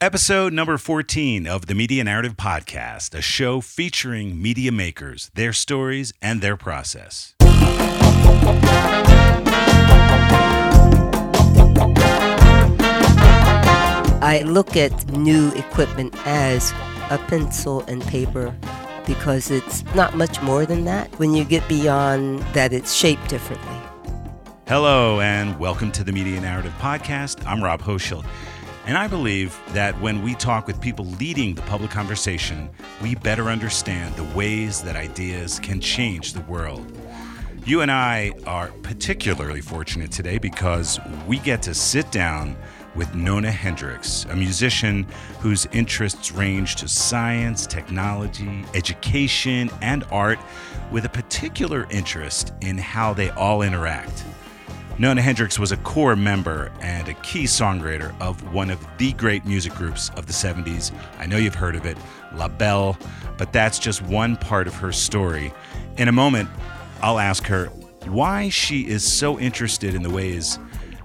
Episode number 14 of the Media Narrative Podcast, a show featuring media makers, their stories, and their process. I look at new equipment as a pencil and paper because it's not much more than that when you get beyond that it's shaped differently. Hello, and welcome to the Media Narrative Podcast. I'm Rob Hochschild. And I believe that when we talk with people leading the public conversation, we better understand the ways that ideas can change the world. You and I are particularly fortunate today because we get to sit down with Nona Hendryx, a musician whose interests range to science, technology, education, and art, with a particular interest in how they all interact. Nona Hendryx was a core member and a key songwriter of one of the great music groups of the 70s. I know you've heard of it, La Belle, but that's just one part of her story. In a moment, I'll ask her why she is so interested in the ways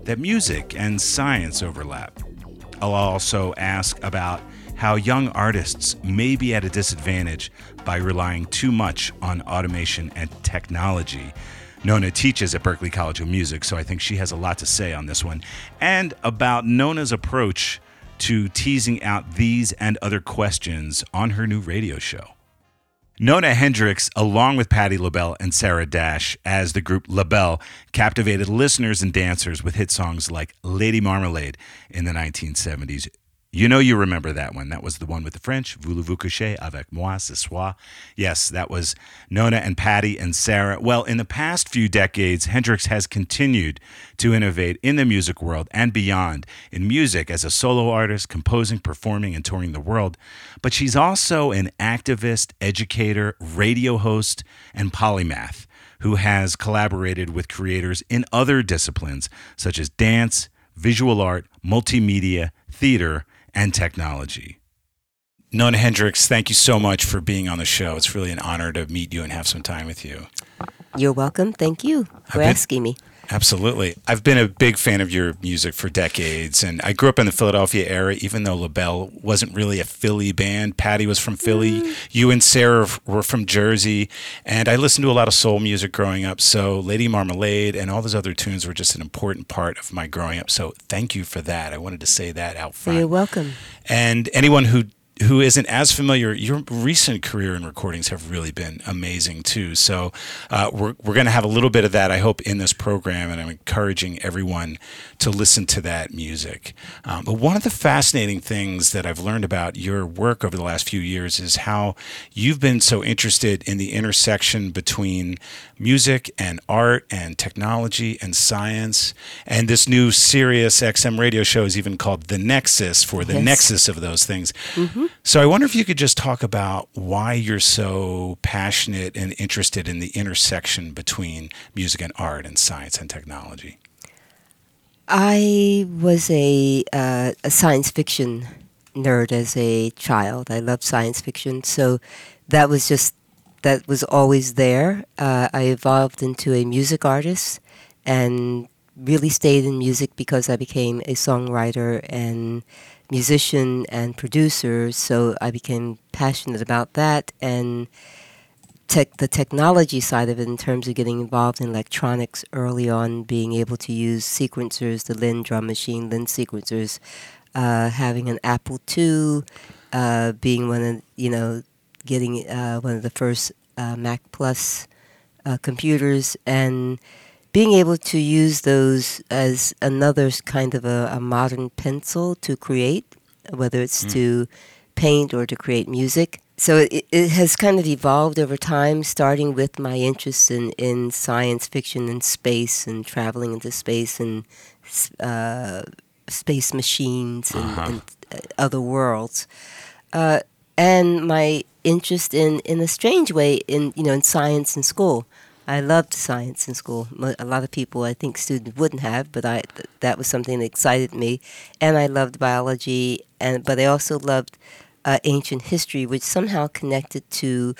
that music and science overlap. I'll also ask about how young artists may be at a disadvantage by relying too much on automation and technology. Nona teaches at Berklee College of Music, so I think she has a lot to say on this one. And about Nona's approach to teasing out these and other questions on her new radio show. Nona Hendryx, along with Patti LaBelle and Sarah Dash, as the group LaBelle, captivated listeners and dancers with hit songs like Lady Marmalade in the 1970s. You know, you remember that one. That was the one with the French. Voulez-vous coucher avec moi ce soir? Yes, that was Nona and Patti and Sarah. Well, in the past few decades, Hendryx has continued to innovate in the music world and beyond in music as a solo artist, composing, performing, and touring the world. But she's also an activist, educator, radio host, and polymath who has collaborated with creators in other disciplines such as dance, visual art, multimedia, theater, and technology. Nona Hendryx, thank you so much for being on the show. It's really an honor to meet you and have some time with you. You're welcome. Thank you for been- asking me. Absolutely. I've been a big fan of your music for decades, and I grew up in the Philadelphia area, even though LaBelle wasn't really a Philly band. Patti was from Philly. Mm. You and Sarah were from Jersey, and I listened to a lot of soul music growing up. So Lady Marmalade and all those other tunes were just an important part of my growing up. So thank you for that. I wanted to say that out front. You're welcome. And anyone who who isn't as familiar, your recent career and recordings have really been amazing too. So uh, we're we're going to have a little bit of that, I hope, in this program, and I'm encouraging everyone to listen to that music. Um, but one of the fascinating things that I've learned about your work over the last few years is how you've been so interested in the intersection between music and art and technology and science. And this new Sirius XM radio show is even called The Nexus for the Yes. nexus of those things. So I wonder if you could just talk about why you're so passionate and interested in the intersection between music and art and science and technology. I was a uh, a science fiction nerd as a child. I loved science fiction, so that was just that was always there. Uh, I evolved into a music artist and really stayed in music because I became a songwriter and musician and producer. So I became passionate about that and tech, the technology side of it in terms of getting involved in electronics early on, being able to use sequencers, the Linn drum machine, Linn sequencers, uh, having an Apple II, uh, being one of, you know, getting uh, one of the first uh, Mac Plus uh, computers and being able to use those as another kind of a, a modern pencil to create, whether it's to paint or to create music. So it, it has kind of evolved over time, starting with my interest in, in science fiction and space and traveling into space and uh, space machines and, Uh-huh. and uh, other worlds. Uh, and my interest in, in a strange way, in you know, in science in school. I loved science in school. A lot of people, I think, students wouldn't have, but I th- that was something that excited me, and I loved biology. And but I also loved uh, ancient history, which somehow connected to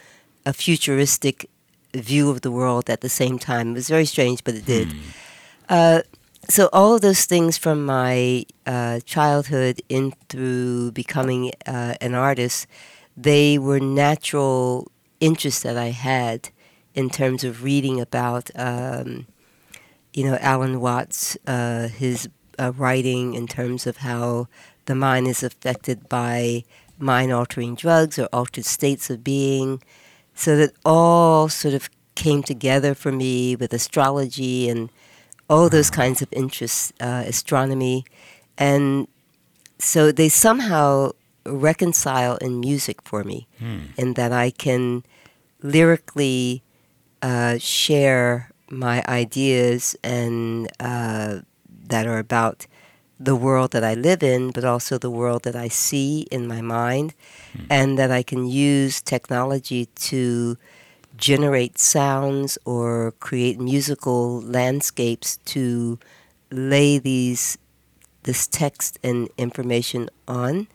a futuristic view of the world at the same time. It was very strange, but it did. Uh, so all of those things from my uh, childhood in through becoming uh, an artist, they were natural interests that I had in terms of reading about, um, you know, Alan Watts, uh, his uh, writing in terms of how the mind is affected by mind-altering drugs or altered states of being, so that all sort of came together for me with astrology and all those kinds of interests, uh, astronomy, and so they somehow reconcile in music for me, Hmm. in that I can lyrically uh, share my ideas and uh, that are about the world that I live in, but also the world that I see in my mind, and that I can use technology to generate sounds or create musical landscapes to lay these this text and information on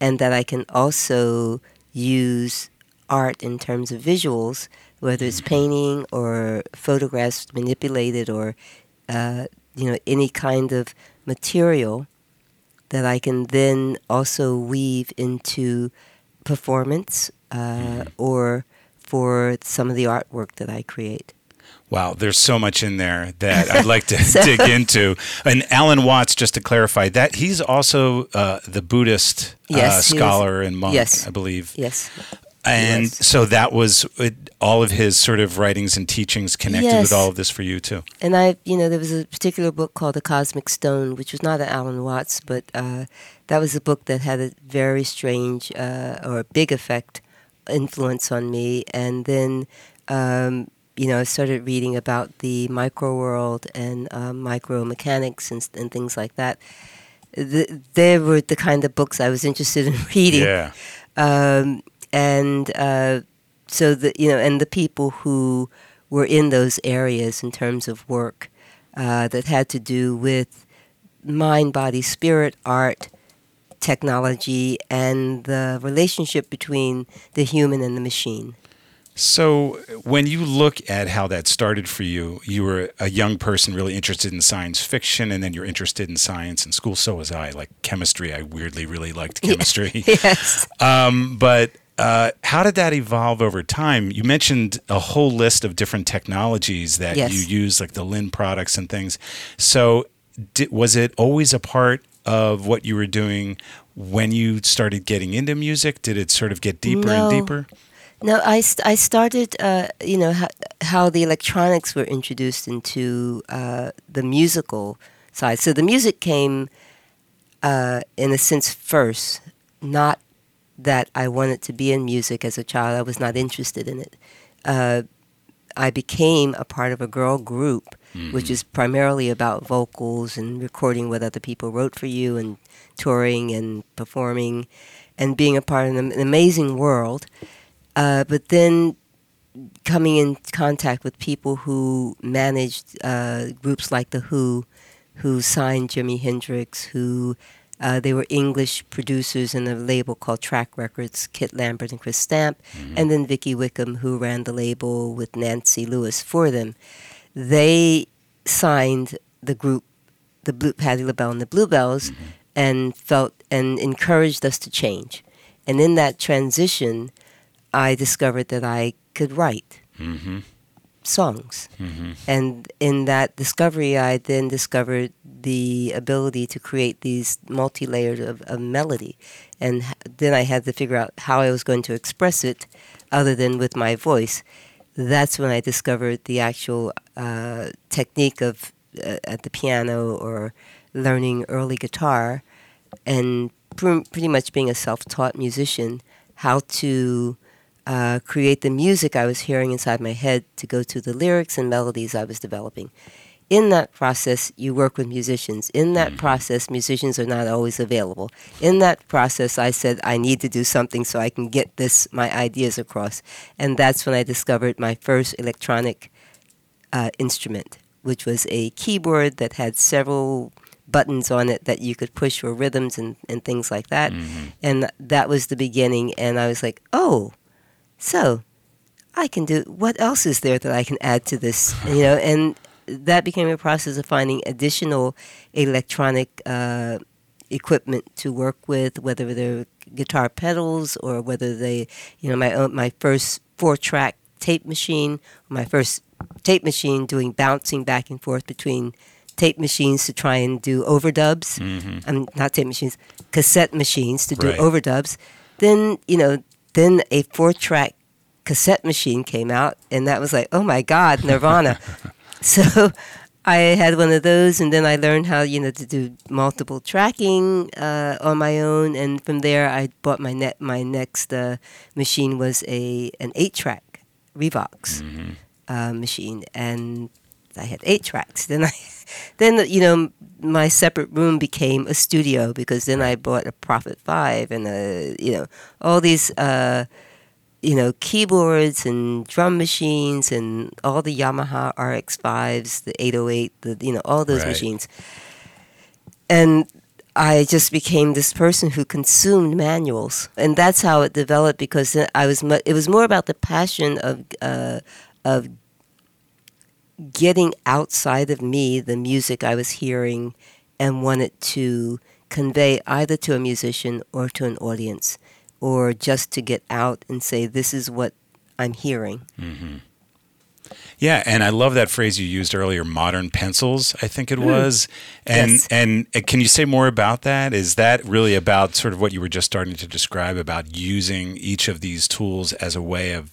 and that I can also use art in terms of visuals whether it's painting or photographs manipulated or uh, you know any kind of material that I can then also weave into performance uh, or for some of the artwork that I create. Wow, there's so much in there that I'd like to So- dig into. And Alan Watts, just to clarify, that he's also uh, the Buddhist uh, Yes, was- scholar and monk, yes. I believe. Yes. And Yes. so that was it, all of his sort of writings and teachings connected with all of this for you too. And I, you know, there was a particular book called The Cosmic Stone, which was not an Alan Watts, but uh, that was a book that had a very strange uh, or a big effect, influence on me. And then, um, you know, I started reading about the micro world and uh, micro mechanics and, and things like that. The, they were the kind of books I was interested in reading Yeah. um, and uh, so the you know and the people who were in those areas in terms of work uh, that had to do with mind, body, spirit, art, technology, and the relationship between the human and the machine. So, when you look at how that started for you, you were a young person really interested in science fiction, and then you're interested in science in school. So was I. Like chemistry, I weirdly really liked chemistry. yes. um, but uh, how did that evolve over time? You mentioned a whole list of different technologies that Yes. you use, like the Linn products and things. So, di was it always a part of what you were doing when you started getting into music? Did it sort of get deeper No. and deeper? No, I, st- I started, uh, you know, how, how the electronics were introduced into uh, the musical side. So the music came, uh, in a sense, first, not that I wanted to be in music as a child. I was not interested in it. Uh, I became a part of a girl group, which is primarily about vocals and recording what other people wrote for you and touring and performing and being a part of an amazing world. Uh, but then coming in contact with people who managed uh, groups like The Who, who signed Jimi Hendrix, who uh, they were English producers in a label called Track Records, Kit Lambert and Chris Stamp, and then Vicky Wickham, who ran the label with Nancy Lewis for them. They signed the group, the Blue, Patti LaBelle and the Bluebells, and felt and encouraged us to change. And in that transition, I discovered that I could write Mm-hmm. songs. Mm-hmm. And in that discovery, I then discovered the ability to create these multi layers of, of melody. And then I had to figure out how I was going to express it other than with my voice. That's when I discovered the actual uh, technique of uh, at the piano or learning early guitar and pr- pretty much being a self taught musician, how to uh, create the music I was hearing inside my head to go to the lyrics and melodies I was developing. In that process, you work with musicians. In that process, musicians are not always available. In that process, I said, I need to do something so I can get this, my ideas across. And that's when I discovered my first electronic uh, instrument, which was a keyboard that had several buttons on it that you could push for rhythms and, and things like that. Mm-hmm. And that was the beginning. And I was like, oh, so I can do what else is there that I can add to this? You know, and that became a process of finding additional electronic uh, equipment to work with, whether they're guitar pedals or whether they, you know, my own, my first four track tape machine, my first tape machine doing bouncing back and forth between tape machines to try and do overdubs. Mm-hmm. Um, not tape machines, cassette machines to do Right. overdubs. Then you know, then a four-track cassette machine came out, and that was like, oh my God, Nirvana. so I had one of those, and then I learned how you know to do multiple tracking uh, on my own, and from there I bought my net. My next uh, machine was a an eight-track Revox Mhm. uh, machine, and I had eight tracks. Then I, then you know, my separate room became a studio because then I bought a Prophet Five and a you know all these uh, you know keyboards and drum machines and all the Yamaha RX fives, the 808, the you know all those Right. machines, and. I just became this person who consumed manuals, and that's how it developed. Because I was, mu- it was more about the passion of, uh, of getting outside of me the music I was hearing and wanted to convey either to a musician or to an audience or just to get out and say this is what I'm hearing. Yeah, and I love that phrase you used earlier, modern pencils, I think it was. And Yes. and uh, can you say more about that? Is that really about sort of what you were just starting to describe about using each of these tools as a way of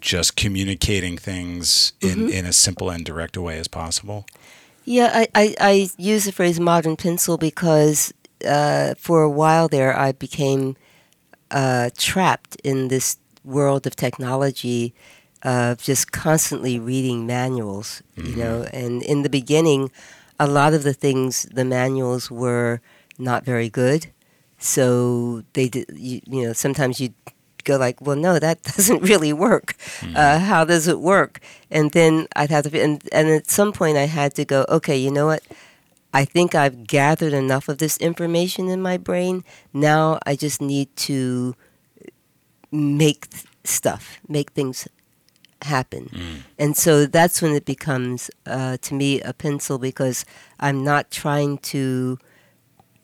just communicating things in, in a simple and direct a way as possible? Yeah, I, I, I use the phrase modern pencil because uh, for a while there I became uh, trapped in this world of technology of just constantly reading manuals, you know. And in the beginning, a lot of the things, the manuals were not very good. So they did, you, you know, sometimes you go like, well, no, that doesn't really work. Uh, how does it work? And then I'd have to, and, and at some point I had to go, okay, you know what? I think I've gathered enough of this information in my brain. Now I just need to make th- stuff, make things happen. And so that's when it becomes, uh, to me, a pencil because I'm not trying to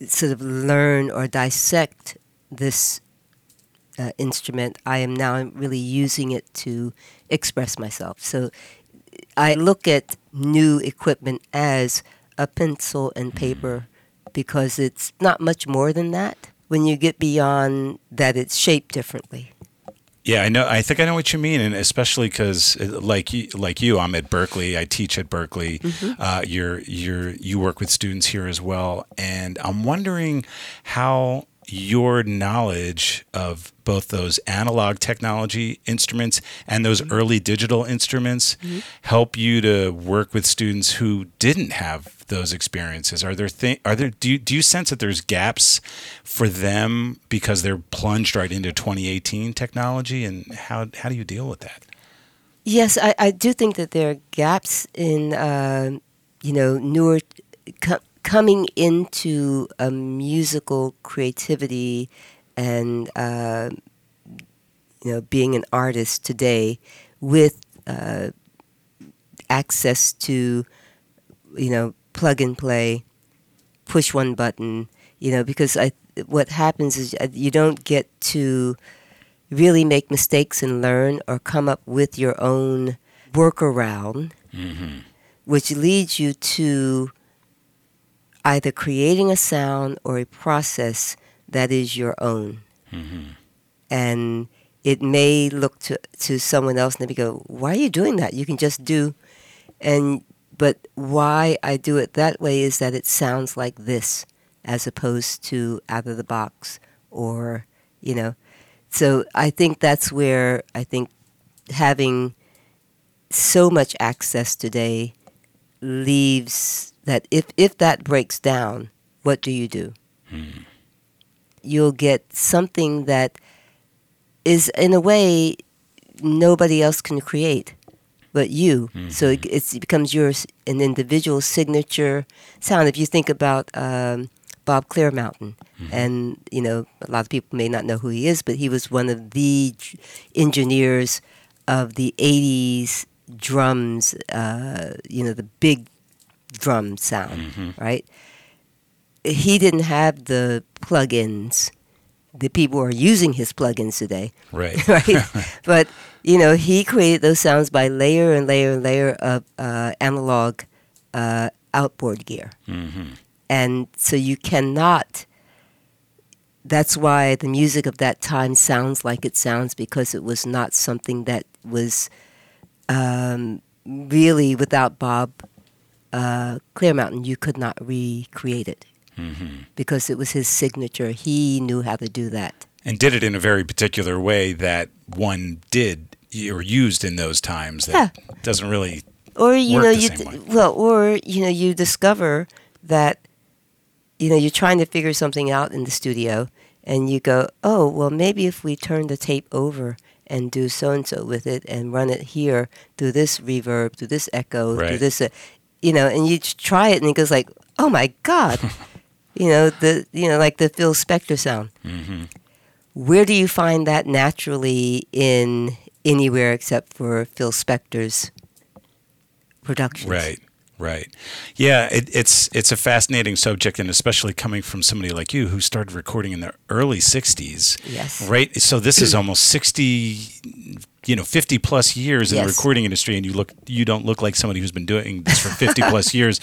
sort of learn or dissect this uh, instrument. I am now really using it to express myself. So I look at new equipment as a pencil and mm-hmm. paper because it's not much more than that when you get beyond that it's shaped differently. Yeah, I know. I think I know what you mean, and especially because, uh, like you, like you, I'm at Berklee. I teach at Berklee. Mm-hmm. Uh, you're you're you work with students here as well, and I'm wondering how your knowledge of both those analog technology instruments and those mm-hmm. early digital instruments help you to work with students who didn't have those experiences? Are there thi- are there do you, do you sense that there's gaps for them because they're plunged right into 2018 technology? And how how do you deal with that? Yes, I, I do think that there are gaps in, uh, you know, newer, co- coming into a musical creativity and, uh, you know, being an artist today with uh, access to, you know, plug and play, push one button, you know, because I, what happens is uh, you don't get to really make mistakes and learn or come up with your own workaround, which leads you to either creating a sound or a process that is your own. And it may look to, to someone else and they go, Why are you doing that? You can just do. And but why I do it that way is that it sounds like this as opposed to out of the box or, you know. So I think that's where I think having so much access today leaves that if, if that breaks down, what do you do? Hmm. You'll get something that is, in a way, nobody else can create but you. So it, it's, it becomes yours, an individual signature sound. If you think about um, Bob Clearmountain, and you know, a lot of people may not know who he is, but he was one of the engineers of the '80s drums. Uh, you know, the big drum sound, right? He didn't have the plugins. The people are using his plugins today, Right. right? but you know, he created those sounds by layer and layer and layer of uh, analog uh, outboard gear, hmm and so you cannot. That's why the music of that time sounds like it sounds because it was not something that was um, really without Bob uh, Clearmountain. You could not recreate it hmm because it was his signature. He knew how to do that. And did it in a very particular way that one did or used in those times that doesn't really. or you know you d- well or you know you discover that you know you're trying to figure something out in the studio and you go oh well maybe if we turn the tape over and do so and so with it and run it here through this reverb through this echo through Right. this uh, you know and you try it and it goes like oh my god you know the you know like the Phil Spector sound hmm where do you find that naturally in anywhere except for Phil Spector's productions Right. Right. Yeah, it, it's it's a fascinating subject, and especially coming from somebody like you who started recording in the early '60s. Yes. Right. So this is almost 60, you know, 50 plus years in the recording industry, and you look you don't look like somebody who's been doing this for 50 plus years.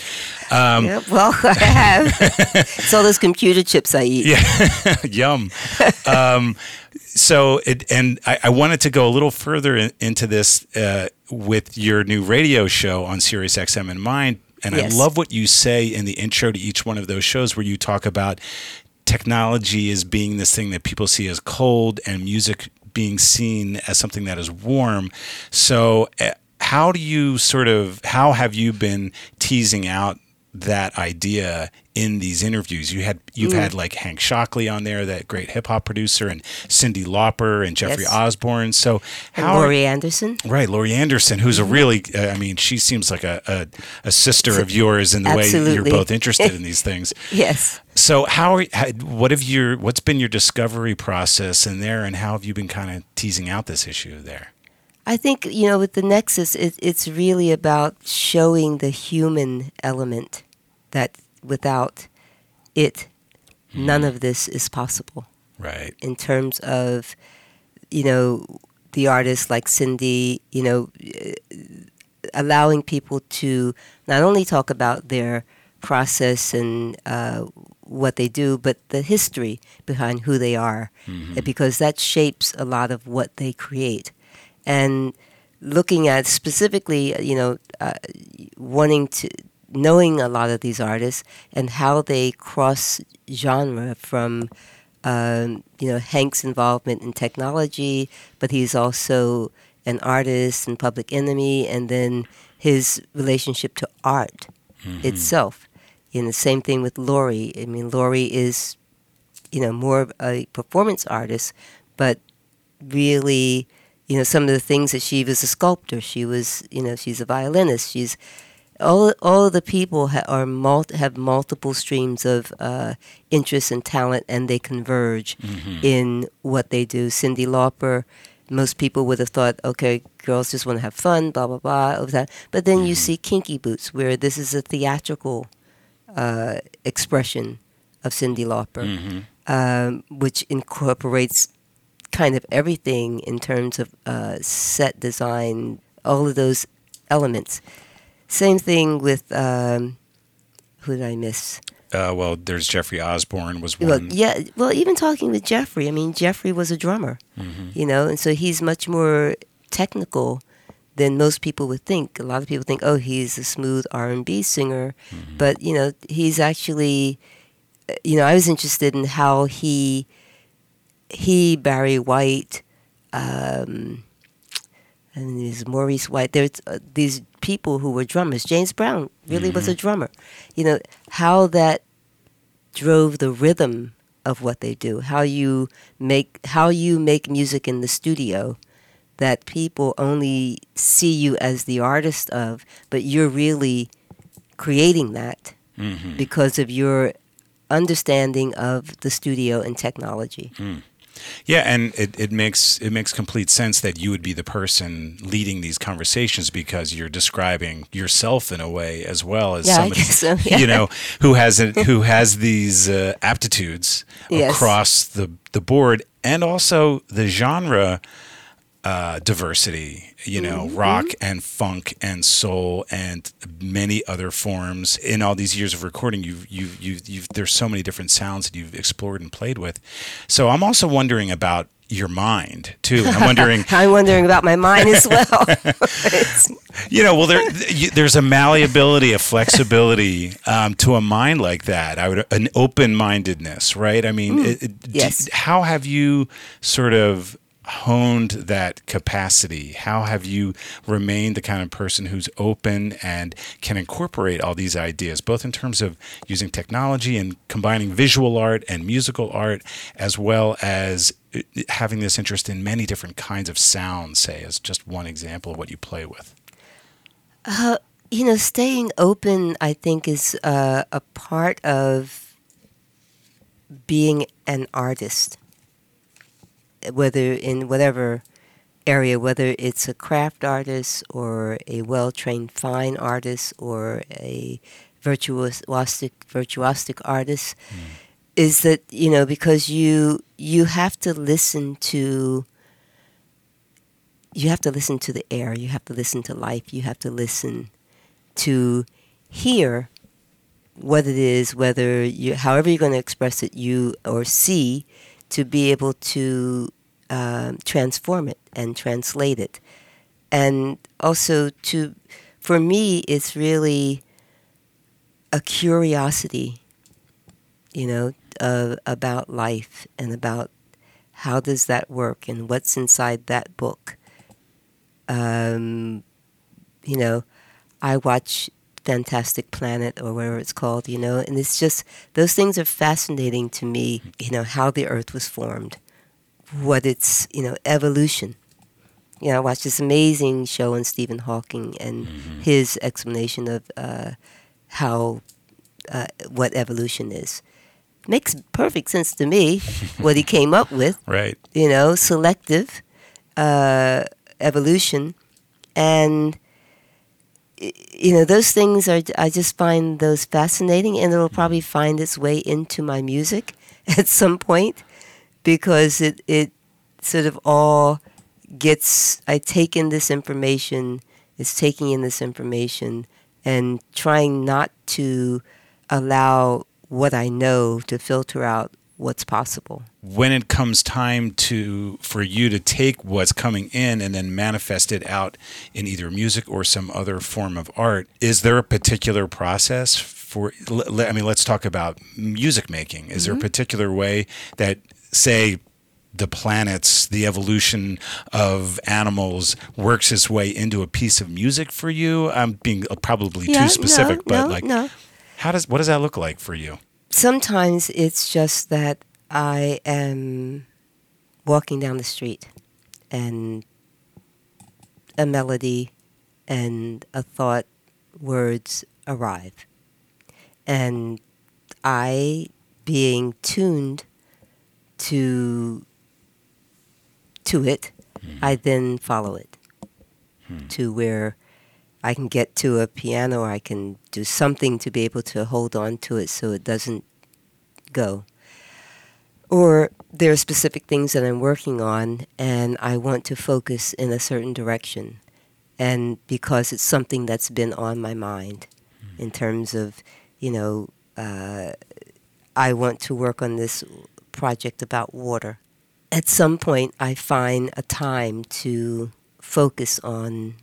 Um, Yeah, well, I have. it's all those computer chips I eat. Yeah, yum. um, so it, and I, I wanted to go a little further in, into this uh, with your new radio show on Sirius XM in mind, and Yes. I love what you say in the intro to each one of those shows, where you talk about technology as being this thing that people see as cold, and music being seen as something that is warm. So. Uh, how do you sort of how have you been teasing out that idea in these interviews. You had you've Mm. had like Hank Shockley on there, that great hip hop producer, and Cyndi Lauper and Jeffrey Yes. Osborne. So And how Laurie Anderson. right, Laurie Anderson, who's a really uh, I mean, she seems like a, a, a sister of yours in the way you're both interested in these things. Yes. So how, are, how what have your what's been your discovery process in there, and how have you been kind of teasing out this issue there? I think, you know, with the Nexus, it, it's really about showing the human element that without it, none of this is possible. Right. in terms of, you know, the artists like Cyndi, you know, eh, allowing people to not only talk about their process and uh, what they do, but the history behind who they are, eh, because that shapes a lot of what they create. And looking at specifically, you know, uh, wanting to knowing a lot of these artists and how they cross genre from um, you know Hank's involvement in technology, but he's also an artist and Public Enemy, and then his relationship to art itself. You know, the same thing with Laurie. I mean, Laurie is, you know, more of a performance artist, but really, you know, some of the things that she was a sculptor. She was, you know, she's a violinist. She's all all of the people ha- are mul- have multiple streams of uh, interest and talent, and they converge in what they do. Cyndi Lauper, most people would have thought, okay, girls just want to have fun, blah blah blah, of that. But then you see Kinky Boots, where this is a theatrical uh, expression of Cyndi Lauper, Mhm. um, which incorporates kind of everything in terms of uh, set design, all of those elements. Same thing with um, who did I miss? Uh, well, there's Jeffrey Osborne was one. Well, yeah, well, even talking with Jeffrey, I mean, Jeffrey was a drummer, Mhm. you know, and so he's much more technical than most people would think. A lot of people think, oh, he's a smooth R and B singer, but you know, he's actually, uh, you know, I was interested in how he, he Barry White, um, and there's Maurice White. There's uh, these people who were drummers. James Brown really was a drummer. You know how that drove the rhythm of what they do. How you make how you make music in the studio that people only see you as the artist of, but you're really creating that Mhm. because of your understanding of the studio and technology. Yeah, and it, it makes it makes complete sense that you would be the person leading these conversations because you're describing yourself in a way as well as Yeah, somebody so, yeah. you know who has a, who has these uh, aptitudes Yes. across the the board and also the genre uh, diversity. You know, Mm-hmm. rock and funk and soul and many other forms. In all these years of recording, you've you've you've, you've there's so many different sounds that you've explored and played with. So I'm also wondering about your mind too. I'm wondering. I'm wondering about my mind as well. You know, well, there, there's a malleability, a flexibility um, to a mind like that. I would an open mindedness, right? I mean, it, it- do- yes. how have you sort of honed that capacity? How have you remained the kind of person who's open and can incorporate all these ideas, both in terms of using technology and combining visual art and musical art, as well as uh, having this interest in many different kinds of sounds, say, as just one example of what you play with? you know, staying open, I think, is uh, a part of being an artist, whether in whatever area, whether it's a craft artist or a well trained fine artist or a virtuosic virtuosic artist, hmm. is that you know because you you have to listen to you have to listen to the air, you have to listen to life, you have to listen to hear what it is, whether you, however you're going to express it, you or see, to be able to um, transform it and translate it, and also to, for me, it's really a curiosity, you know, uh, about life and about how does that work and what's inside that book. Um, you know, I watch Fantastic Planet or whatever it's called, you know, and it's just those things are fascinating to me, you know, how the earth was formed, what its, you know, evolution. You know, I watched this amazing show on Stephen Hawking and his explanation of uh, how, uh, what evolution is. Makes perfect sense to me, what he came up with Right. you know, selective uh, evolution, and you know those things are. I just find those fascinating, and it'll probably mm-hmm. find its way into my music at some point because it it sort of all gets. I take in this information. It's taking in this information and trying not to allow what I know to filter out what's possible. when it comes time to for you to take what's coming in and then manifest it out in either music or some other form of art is there a particular process for i mean let's talk about music making is there a particular way that say the planets the evolution of animals works its way into a piece of music for you i'm being uh, probably Yeah, too specific no, but no, like no. how does what does that look like for you sometimes it's just that I am walking down the street and a melody and a thought, words arrive. And I, being tuned to to it, hmm. I then follow it hmm. to where I can get to a piano or I can do something to be able to hold on to it so it doesn't go. Or there are specific things that I'm working on and I want to focus in a certain direction. And because it's something that's been on my mind in terms of, you know, uh, I want to work on this project about water. At some point, I find a time to focus on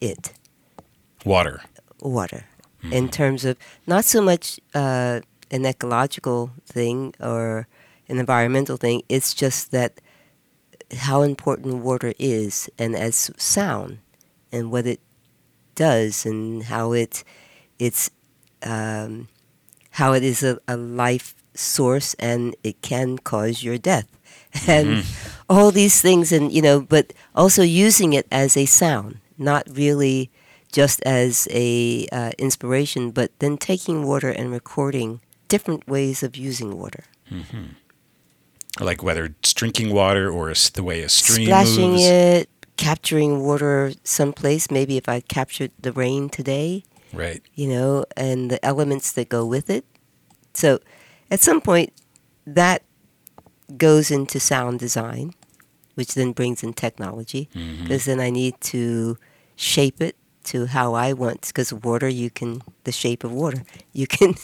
it water. Water. In terms of not so much uh, an ecological thing or an environmental thing. It's just that how important water is, and as sound, and what it does, and how it it's um, how it is a, a life source, and it can cause your death, and all these things, and you know, but also using it as a sound, not really just as a uh, inspiration, but then taking water and recording different ways of using water. like whether it's drinking water or the way a stream Splashing moves. it, capturing water someplace. Maybe if I captured the rain today, Right. you know, and the elements that go with it. So at some point, that goes into sound design, which then brings in technology, because then I need to shape it to how I want. Because water, you can, the shape of water, you can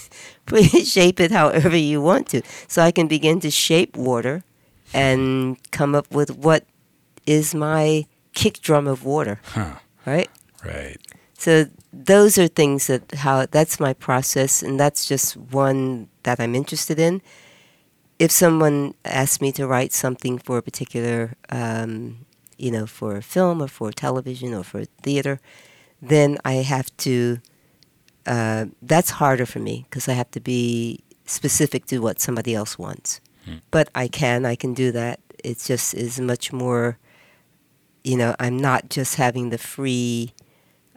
shape it however you want to. So I can begin to shape water and come up with what is my kick drum of water, Huh. right? Right. So those are things that how that's my process, and that's just one that I'm interested in. If someone asks me to write something for a particular, um, you know, for a film or for television or for theater, then I have to. Uh, that's harder for me because I have to be specific to what somebody else wants. Hmm. But I can, I can do that. It just is much more. You know, I'm not just having the free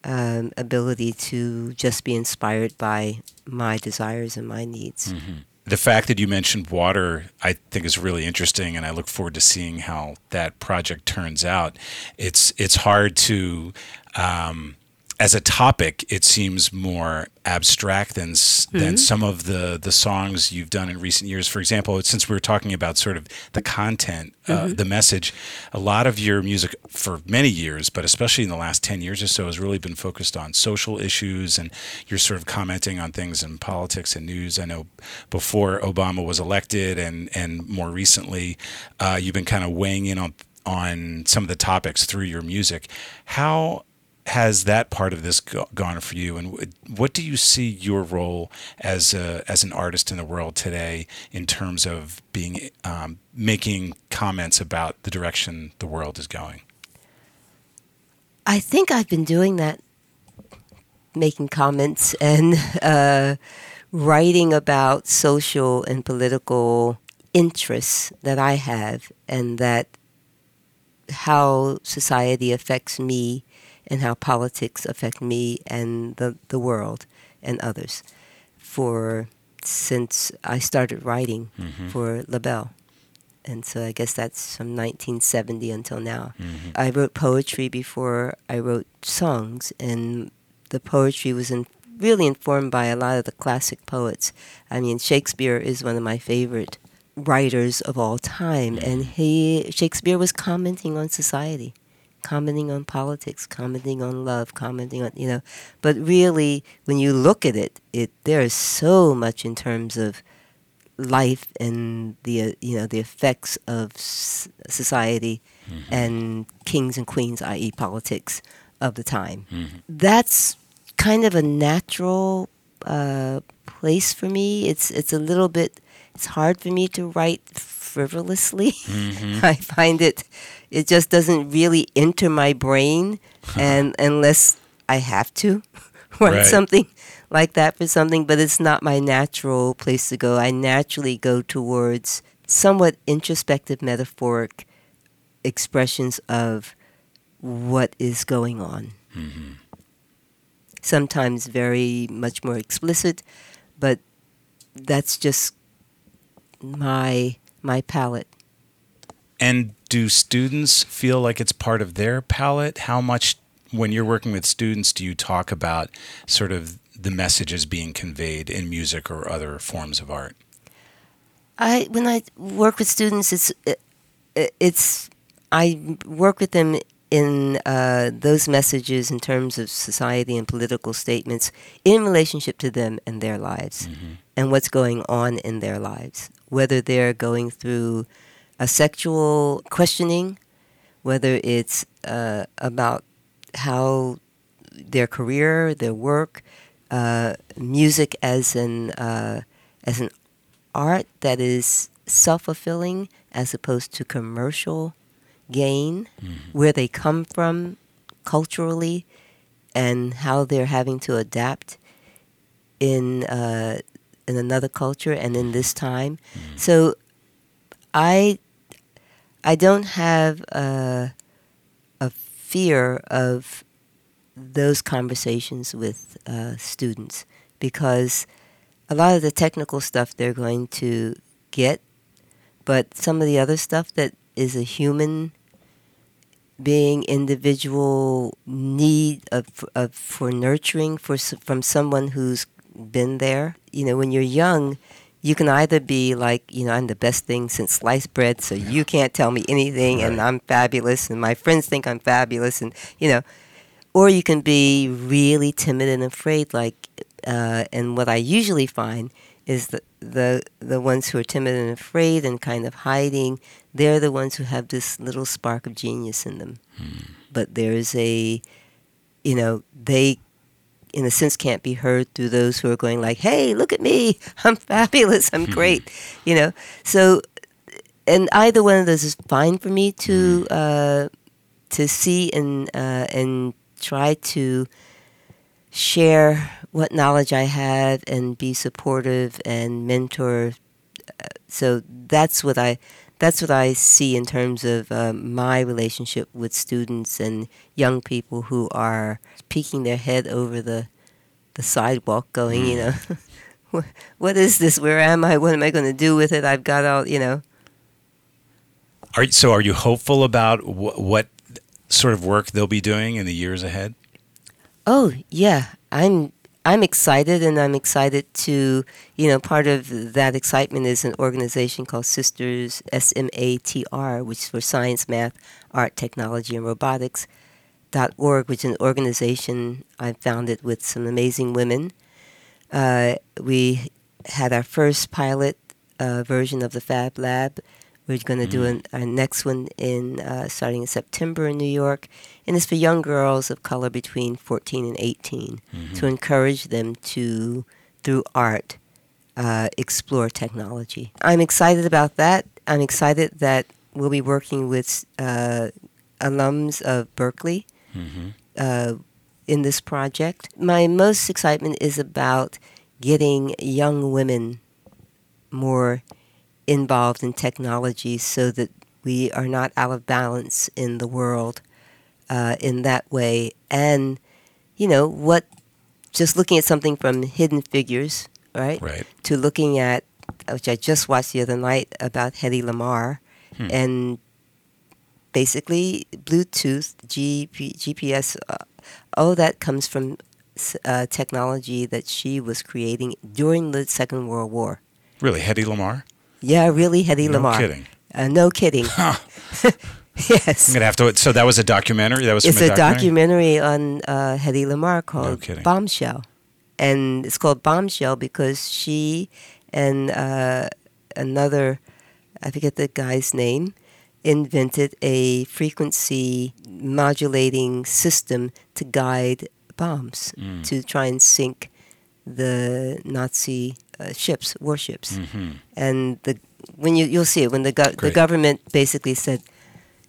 um, ability to just be inspired by my desires and my needs. Mhm. The fact that you mentioned water, I think, is really interesting, and I look forward to seeing how that project turns out. It's it's hard to, um, as a topic, it seems more abstract than s than some of the the songs you've done in recent years. For example, since we were talking about sort of the content, uh, the message, a lot of your music for many years, but especially in the last ten years or so, has really been focused on social issues, and you're sort of commenting on things in politics and news. I know before Obama was elected, and and more recently, uh, you've been kind of weighing in on on some of the topics through your music. How has that part of this go- gone for you, and what do you see your role as a, as an artist in the world today in terms of being um, making comments about the direction the world is going? I think I've been doing that, making comments and uh, writing about social and political interests that I have, and that how society affects me and how politics affect me and the, the world and others for since I started writing Mhm. for LaBelle. And so I guess that's from 1970 until now. Mhm. I wrote poetry before I wrote songs, and the poetry was in, really informed by a lot of the classic poets. I mean, Shakespeare is one of my favorite writers of all time, and he Shakespeare was commenting on society, commenting on politics, commenting on love, commenting on you know. But really, when you look at it, it there is so much in terms of life and the uh, you know the effects of s- society and kings and queens, i.e., politics of the time. Mhm. That's kind of a natural uh, place for me. It's it's a little bit. It's hard for me to write frivolously. Mhm. I find it. It just doesn't really enter my brain, and unless I have to write Right. something like that for something, but it's not my natural place to go. I naturally go towards somewhat introspective, metaphoric expressions of what is going on. Mhm. Sometimes very much more explicit, but that's just my my palette. And do students feel like it's part of their palette? How much, when you're working with students, do you talk about sort of the messages being conveyed in music or other forms of art? I when I work with students, it's it, it's I work with them in uh, those messages in terms of society and political statements in relationship to them and their lives and what's going on in their lives, whether they're going through a sexual questioning, whether it's uh, about how their career, their work, uh, music as an uh, as an art that is self fulfilling as opposed to commercial gain, where they come from culturally, and how they're having to adapt in uh, in another culture and in this time. So, I I don't have a, a fear of those conversations with uh, students because a lot of the technical stuff they're going to get, but some of the other stuff that is a human being individual need of, of for nurturing for from someone who's been there. You know when you're young you can either be like you know i'm the best thing since sliced bread so you can't tell me anything and i'm fabulous and my friends think i'm fabulous and you know or you can be really timid and afraid like uh, and what i usually find is that the the ones who are timid and afraid and kind of hiding they're the ones who have this little spark of genius in them. But there's a you know they in a sense can't be heard through those who are going like hey look at me. I'm fabulous. I'm great you know? So and either one of those is fine for me to uh, to see and uh, and try to share what knowledge I have and be supportive and mentor. Uh, So that's what I that's what I see in terms of uh, my relationship with students and young people who are peeking their head over the the sidewalk, going, you know, "Wh- what is this? Where am I? What am I going to do with it? I've got all, you know. Are so? Are you hopeful about wh- what sort of work they'll be doing in the years ahead? Oh yeah, I'm I'm excited, and I'm excited to you know part of that excitement is an organization called Sisters S M A T R, which is for Science, Math, Art, Technology, and Robotics. dot org, which is an organization I founded with some amazing women. Uh, we had our first pilot uh, version of the Fab Lab. We're going to do an, our next one in uh, starting in September in New York, and it's for young girls of color between 14 and 18 to encourage them to, through art, uh, explore technology. I'm excited about that. I'm excited that we'll be working with uh, alums of Berklee Mm-hmm. uh, in this project. My most excitement is about getting young women more involved in technology so that we are not out of balance in the world uh, in that way. And, you know, what, just looking at something from Hidden Figures, right? Right. to looking at, which I just watched the other night about Hedy Lamarr, Hmm. and basically Bluetooth, GP, GPS, uh, all that comes from uh, technology that she was creating during the Second World War. Really, Hedy Lamarr? Yeah, really, Hedy no Lamarr. kidding. Uh, no kidding. Huh. yes. I'm gonna have to. So that was a documentary. That was It's a documentary on uh, Hedy Lamarr called kidding. Bombshell, and it's called Bombshell because she and uh, another, I forget the guy's name, invented a frequency modulating system to guide bombs Mm. to try and sink the Nazi uh, ships, warships. Hmm and the when you you'll see it when the go- the government basically said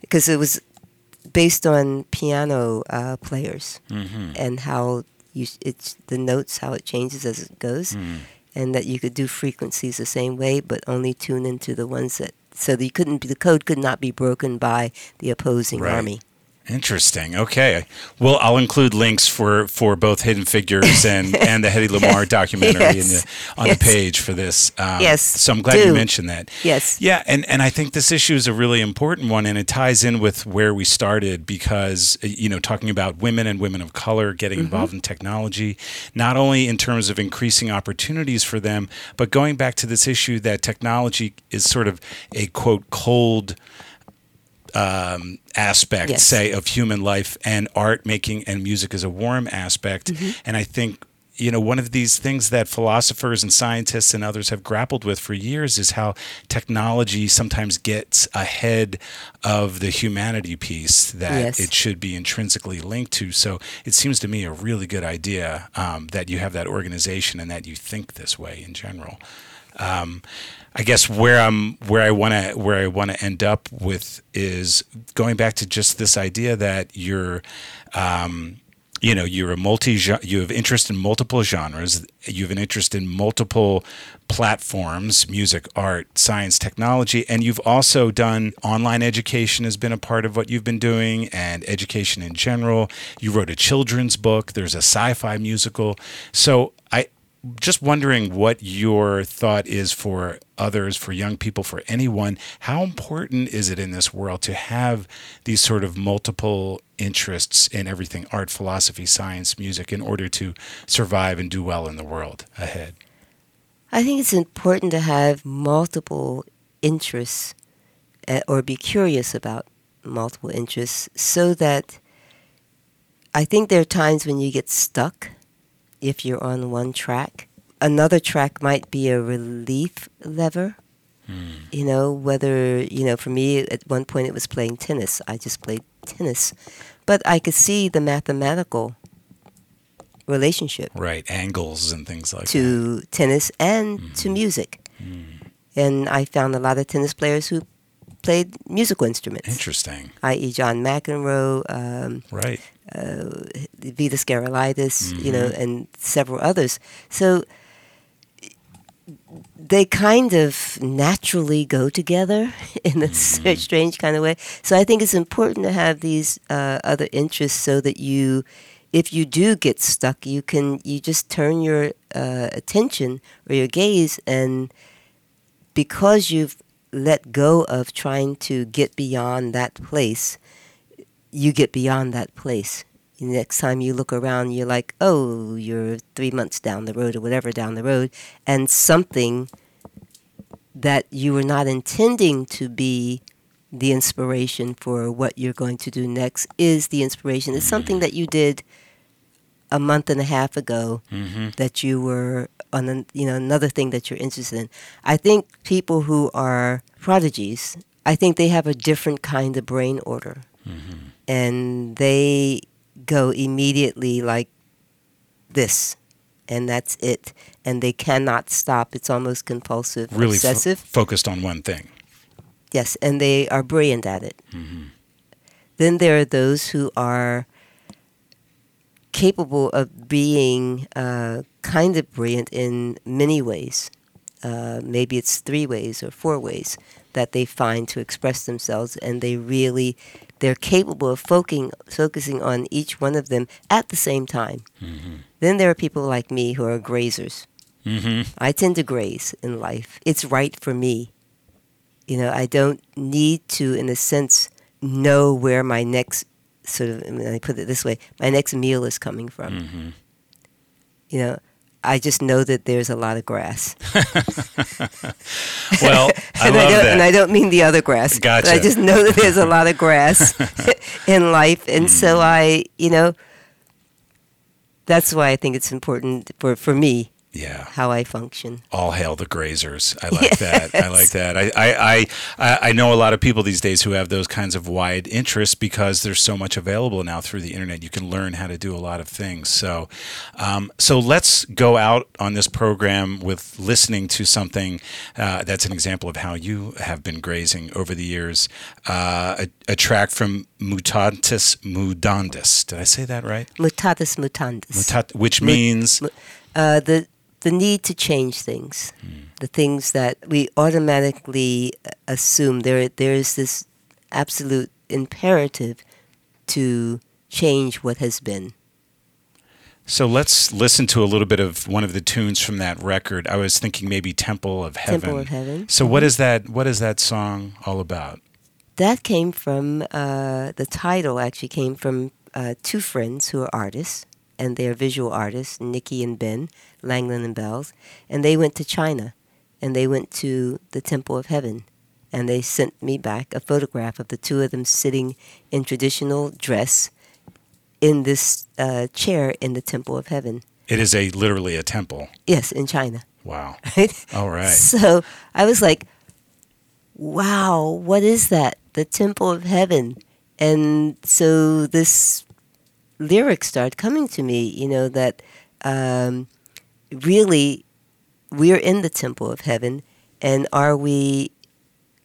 because it was based on piano uh, players hmm and how you it's the notes how it changes as it goes Mm. and that you could do frequencies the same way but only tune into the ones that so you couldn't the code could not be broken by the opposing Right. army Interesting. Okay. Well, I'll include links for, for both Hidden Figures and, and the Hedy Lamarr documentary in Yes. the, on Yes. the page for this. Um, Yes. So I'm glad you mentioned that. yes Yeah, and, and I think this issue is a really important one, and it ties in with where we started because, you know, talking about women and women of color getting involved in technology, not only in terms of increasing opportunities for them, but going back to this issue that technology is sort of a quote, cold um, aspect, Yes. say, of human life, and art making and music is a warm aspect. And I think you know one of these things that philosophers and scientists and others have grappled with for years is how technology sometimes gets ahead of the humanity piece that Yes. it should be intrinsically linked to. So it seems to me a really good idea um, that you have that organization and that you think this way in general. Um, I guess where I'm where I want to where I want to end up with is going back to just this idea that you're um, you know you're a multi you have interest in multiple genres. You have an interest in multiple platforms music art science technology and you've also done online education has been a part of what you've been doing and education in general. You wrote a children's book. There's a sci-fi musical. So i just wondering what your thought is for others, for young people, for anyone. How important is it in this world to have these sort of multiple interests in everything art, philosophy, science, music in order to survive and do well in the world ahead? I think it's important to have multiple interests uh, or be curious about multiple interests so that I think there are times when you get stuck if you're on one track. Another track might be a relief lever. Hmm. You know, whether, you know, for me at one point it was playing tennis. I just played tennis. But I could see the mathematical relationship Right, angles and things like that. to tennis and to music. And I found a lot of tennis players who played musical instruments, Interesting. i.e., John McEnroe, um, Right. Uh, Vitas Gerulaitis, you know, and several others. So they kind of naturally go together in a s- strange kind of way. So I think it's important to have these uh, other interests so that you, if you do get stuck, you can you just turn your uh, attention or your gaze, and because you've let go of trying to get beyond that place, you get beyond that place. Next time you look around, you're like, oh, you're three months down the road or whatever down the road, and something that you were not intending to be the inspiration for what you're going to do next is the inspiration. It's something that you did a month and a half ago Mm-hmm. that you were on an, you know another thing that you're interested in. I think people who are prodigies, I think they have a different kind of brain order, Mm-hmm. And they go immediately like this, and that's it, and they cannot stop. It's almost compulsive, Really fo- obsessive. focused on one thing. Yes, and they are brilliant at it. Mhm. Then there are those who are capable of being uh, kind of brilliant in many ways. Uh, maybe it's three ways or four ways that they find to express themselves, and they really they're capable of focusing focusing on each one of them at the same time. Mhm. Then there are people like me who are grazers. Mhm. I tend to graze in life. It's right for me. You know, I don't need to, in a sense, know where my next sort of, I, mean, I put it this way, my next meal is coming from. Mhm. You know, I just know that there's a lot of grass. Well, I and, love I don't, that. and I don't mean the other grass. But I just know that there's a lot of grass in life. And Mm. so I, you know, that's why I think it's important for, for me yeah. how I function. All hail the grazers. I like that. I like that. I, I, I, I know a lot of people these days who have those kinds of wide interests because there's so much available now through the internet. You can learn how to do a lot of things. So, um, so let's go out on this program with listening to something uh, that's an example of how you have been grazing over the years. Uh, a, a track from Mutatis Mudandis. Did I say that right? Mutatis mutandis. Mutat, which means uh, the the need to change things, the things that we automatically assume there there is this absolute imperative to change what has been. So let's listen to a little bit of one of the tunes from that record. I was thinking maybe Temple of Heaven. Temple of Heaven. So what is that? What is that song all about? That came from uh, the title. Actually, came from uh, two friends who are artists, and their visual artists, Nikki and Ben Langlands and Bell, and they went to China, and they went to the Temple of Heaven, and they sent me back a photograph of the two of them sitting in traditional dress in this uh, chair in the Temple of Heaven. It is a literally a temple. Yes, in China. Wow. Right? All right. So I was like, wow, what is that? The Temple of Heaven. And so this lyric started coming to me, you know, that um, really we're in the Temple of Heaven. And are we,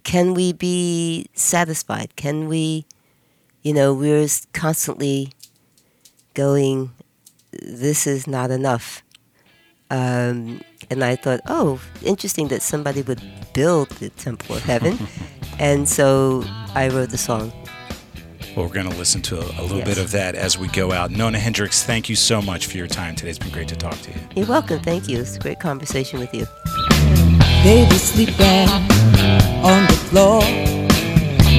can we be satisfied? Can we, you know, we're constantly going, this is not enough. Um, and I thought, oh, interesting that somebody would build the Temple of Heaven. and so I wrote the song. Well, we're going to listen to a, a little Yes. bit of that as we go out. Nona Hendryx, thank you so much for your time today. It's been great to talk to you. You're welcome. Thank you. It's a great conversation with you. Baby sleeping on the floor.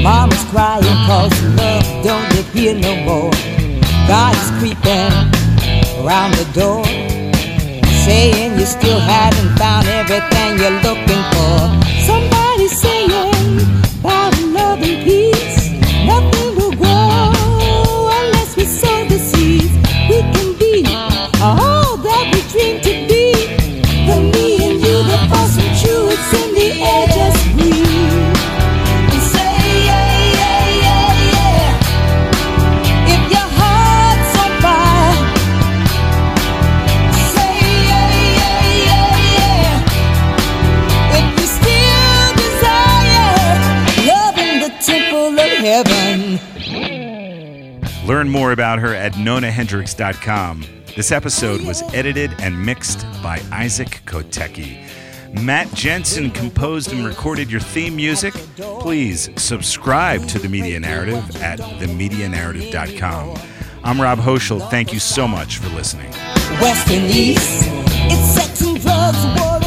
Mama's crying cause love don't live here no more. God is creeping around the door. Saying you still haven't found everything you're looking for. Somebody saying about love and peace. Learn more about her at nonahendryx.com. This episode was edited and mixed by Isaac Kotecki. Matt Jensen composed and recorded your theme music. Please subscribe to The Media Narrative at themedianarrative.com. I'm Rob Hochschild. Thank you so much for listening. West and East. It's sex and drugs,